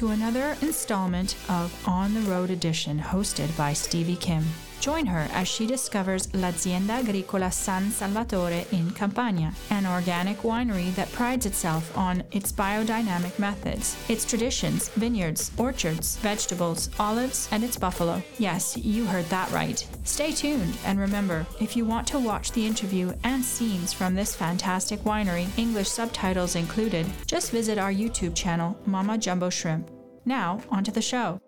to another installment of On the Road Edition hosted by Stevie Kim. Join her as she discovers L'Azienda Agricola San Salvatore in Campania, an organic winery that prides itself on its biodynamic methods, its traditions, vineyards, orchards, vegetables, olives, and its buffalo. Yes, you heard that right. Stay tuned and remember, if you want to watch the interview and scenes from this fantastic winery, English subtitles included, just visit our YouTube channel, Mama Jumbo Shrimp. Now, onto the show.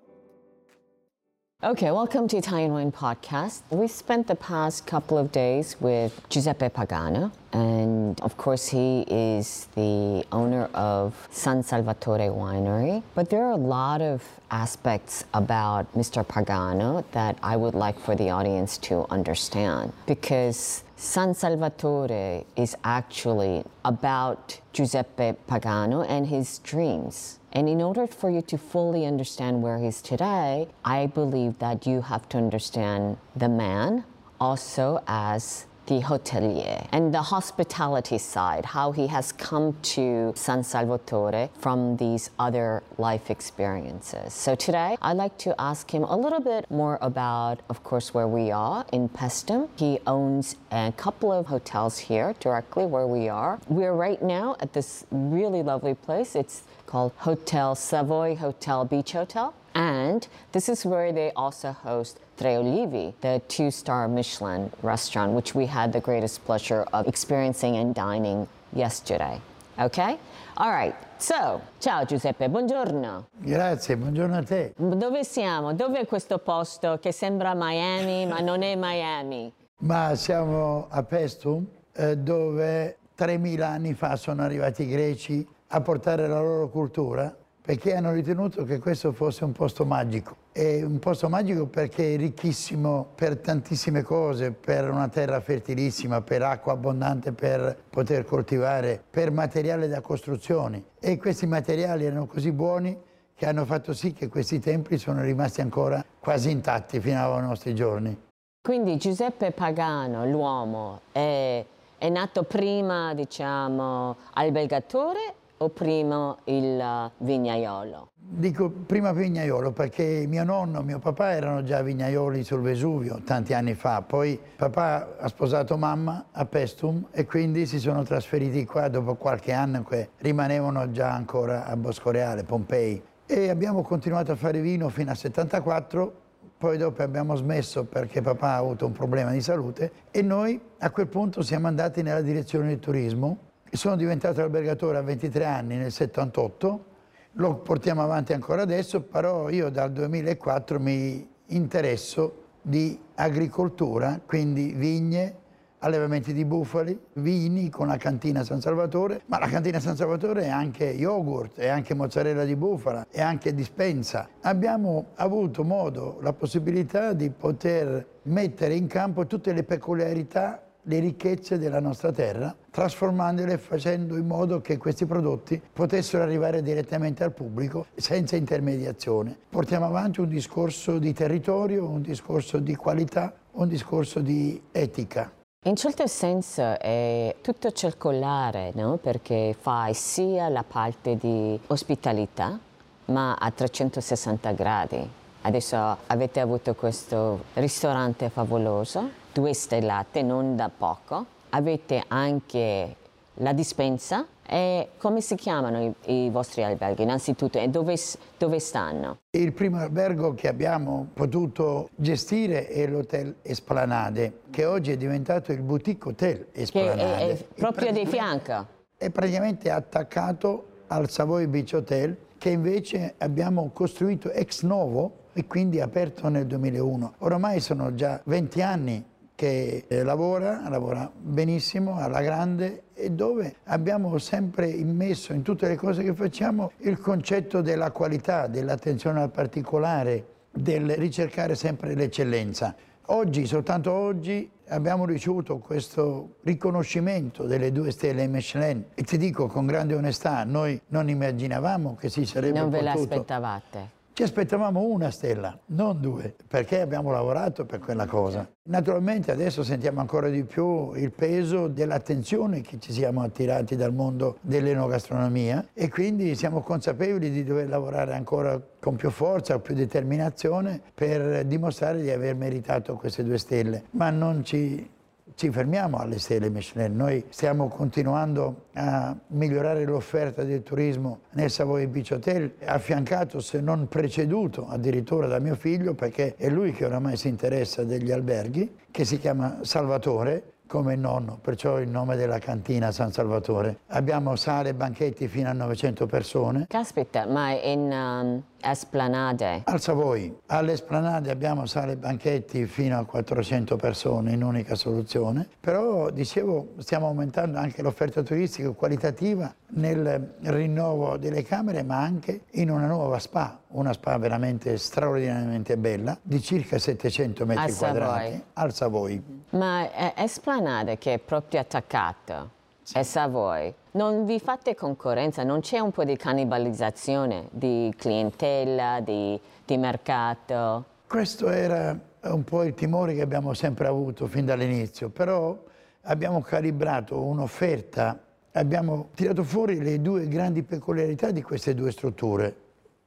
Okay, welcome to Italian Wine Podcast. We spent the past couple of days with Giuseppe Pagano, and of course, he is the owner of San Salvatore Winery. But there are a lot of aspects about Mr. Pagano that I would like for the audience to understand because San Salvatore is actually about Giuseppe Pagano and his dreams. And in order for you to fully understand where he's today, I believe that you have to understand the man also as the hotelier and the hospitality side, how he has come to San Salvatore from these other life experiences. So today, I'd like to ask him a little bit more about, of course, where we are in Pestum. He owns a couple of hotels here directly where we are. We're right now at this really lovely place. It's called Hotel Savoy Hotel Beach Hotel. And this is where they also host Tre Olivi, the two star Michelin restaurant, which we had the greatest pleasure of experiencing and dining yesterday. Okay? All right. So, ciao Giuseppe, buongiorno. Grazie, buongiorno a te. Dove siamo? Dove è questo posto che sembra Miami, ma non è Miami? Ma siamo a Pestum, eh, dove 3.000 anni fa sono arrivati i greci a portare la loro cultura perché hanno ritenuto che questo fosse un posto magico. È un posto magico perché è ricchissimo per tantissime cose, per una terra fertilissima, per acqua abbondante per poter coltivare, per materiale da costruzioni. E questi materiali erano così buoni che hanno fatto sì che questi templi sono rimasti ancora quasi intatti fino ai nostri giorni. Quindi Giuseppe Pagano, l'uomo, è, è nato prima, diciamo, albergatore o prima il vignaiolo? Dico prima vignaiolo perché mio nonno e mio papà erano già vignaioli sul Vesuvio tanti anni fa, poi papà ha sposato mamma a Pestum e quindi si sono trasferiti qua dopo qualche anno che rimanevano già ancora a Boscoreale, Pompei. E abbiamo continuato a fare vino fino al 74, poi dopo abbiamo smesso perché papà ha avuto un problema di salute e noi a quel punto siamo andati nella direzione del turismo sono diventato albergatore a 23 anni nel 78, lo portiamo avanti ancora adesso, però io dal 2004 mi interesso di agricoltura, quindi vigne, allevamenti di bufali, vini con la cantina San Salvatore, ma la cantina San Salvatore è anche yogurt, è anche mozzarella di bufala, è anche dispensa. Abbiamo avuto modo, la possibilità di poter mettere in campo tutte le peculiarità le ricchezze della nostra terra, trasformandole e facendo in modo che questi prodotti potessero arrivare direttamente al pubblico senza intermediazione. Portiamo avanti un discorso di territorio, un discorso di qualità, un discorso di etica. In certo senso è tutto circolare, no? perché fai sia la parte di ospitalità, ma a 360 gradi. Adesso avete avuto questo ristorante favoloso due stellate, non da poco. Avete anche la dispensa e come si chiamano i, i vostri alberghi? Innanzitutto, e dove, dove, stanno? Il primo albergo che abbiamo potuto gestire è l'Hotel Esplanade, che oggi è diventato il Boutique Hotel Esplanade. Che è, è proprio di fianco? È praticamente attaccato al Savoy Beach Hotel, che invece abbiamo costruito ex novo e quindi aperto nel 2001. Ormai sono già 20 anni che eh, lavora, lavora benissimo, alla grande e dove abbiamo sempre immesso in tutte le cose che facciamo il concetto della qualità, dell'attenzione al particolare, del ricercare sempre l'eccellenza. Oggi, soltanto oggi, abbiamo ricevuto questo riconoscimento delle due stelle Michelin e ti dico con grande onestà, noi non immaginavamo che si sarebbe non potuto... Non ve l'aspettavate? Ci aspettavamo una stella, non due, perché abbiamo lavorato per quella cosa. Naturalmente adesso sentiamo ancora di più il peso dell'attenzione che ci siamo attirati dal mondo dell'enogastronomia e quindi siamo consapevoli di dover lavorare ancora con più forza, più determinazione per dimostrare di aver meritato queste due stelle. Ma non ci ci fermiamo alle stelle Michelin, noi stiamo continuando a migliorare l'offerta del turismo nel Savoy Beach Hotel, affiancato se non preceduto addirittura da mio figlio perché è lui che oramai si interessa degli alberghi, che si chiama Salvatore, come il nonno, perciò il nome della cantina San Salvatore. Abbiamo sale e banchetti fino a 900 persone. Caspita, ma in um, esplanade? Al Savoy. Alle esplanade abbiamo sale e banchetti fino a 400 persone in unica soluzione, però dicevo stiamo aumentando anche l'offerta turistica qualitativa nel rinnovo delle camere, ma anche in una nuova spa, una spa veramente straordinariamente bella, di circa 700 metri al quadrati, Savoy. al Savoy. Ma è Esplanade che è proprio attaccato, è Savoy. Non vi fate concorrenza, non c'è un po' di cannibalizzazione di clientela, di, di mercato? Questo era un po' il timore che abbiamo sempre avuto fin dall'inizio, però abbiamo calibrato un'offerta, abbiamo tirato fuori le due grandi peculiarità di queste due strutture.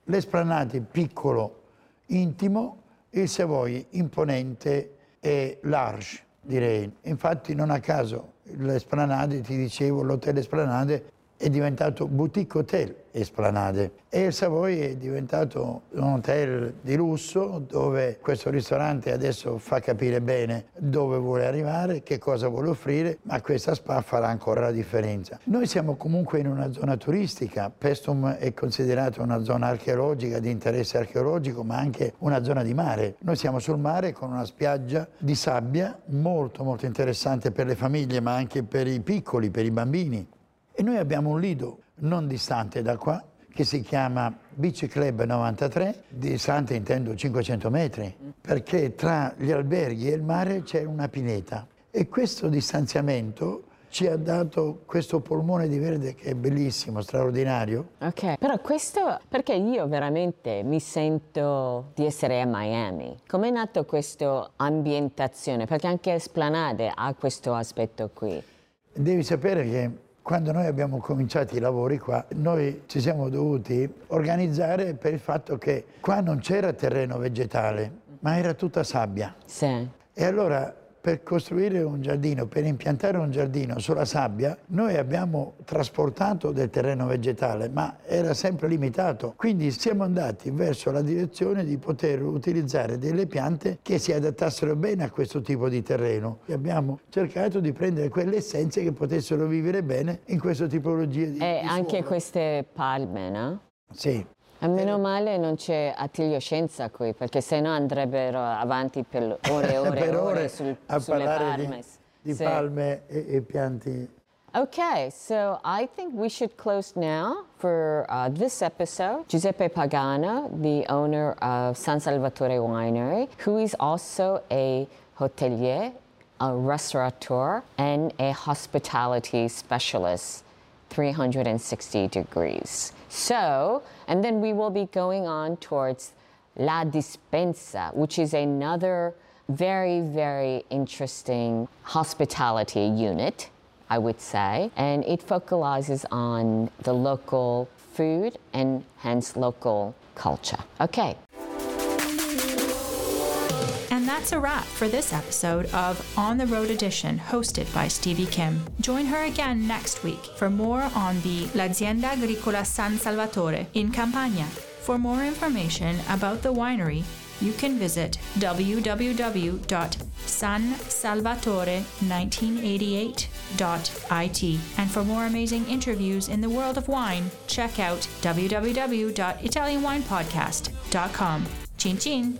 L'Esplanade piccolo, intimo, il Savoy imponente e large, direi. Infatti non a caso l'Esplanade, ti dicevo, l'hotel Esplanade è diventato boutique hotel Esplanade e il Savoy è diventato un hotel di lusso dove questo ristorante adesso fa capire bene dove vuole arrivare, che cosa vuole offrire, ma questa spa farà ancora la differenza. Noi siamo comunque in una zona turistica, Pestum è considerata una zona archeologica di interesse archeologico, ma anche una zona di mare. Noi siamo sul mare con una spiaggia di sabbia molto molto interessante per le famiglie, ma anche per i piccoli, per i bambini. E noi abbiamo un lido non distante da qua che si chiama Beach Club 93, distante intendo 500 metri, perché tra gli alberghi e il mare c'è una pineta. E questo distanziamento ci ha dato questo polmone di verde che è bellissimo, straordinario. Ok, però questo, perché io veramente mi sento di essere a Miami. Com'è nato questa ambientazione? Perché anche Esplanade ha questo aspetto qui. Devi sapere che quando noi abbiamo cominciato i lavori qua, noi ci siamo dovuti organizzare per il fatto che qua non c'era terreno vegetale, ma era tutta sabbia. Sì. E allora per costruire un giardino, per impiantare un giardino sulla sabbia, noi abbiamo trasportato del terreno vegetale, ma era sempre limitato. Quindi siamo andati verso la direzione di poter utilizzare delle piante che si adattassero bene a questo tipo di terreno. E abbiamo cercato di prendere quelle essenze che potessero vivere bene in questa tipologia di E di anche queste palme, no? Sì. A meno male non c'è attilio scienza qui, perché sennò andrebbero avanti per ore e ore per ore ore sul, a sulle parlare di, di Sì. palme e, e pianti. Okay, so I think we should close now for uh, this episode. Giuseppe Pagano, the owner of San Salvatore Winery, who is also a hotelier, a restaurateur, and a hospitality specialist. 360 degrees. So, and then we will be going on towards La Dispensa, which is another very, very interesting hospitality unit, I would say. And it focalizes on the local food and hence local culture. Okay. That's a wrap for this episode of On the Road Edition, hosted by Stevie Kim. Join her again next week for more on the L'Azienda Agricola San Salvatore in Campania. For more information about the winery, you can visit www.sansalvatore1988.it. And for more amazing interviews in the world of wine, check out www.italianwinepodcast.com. Chin chin!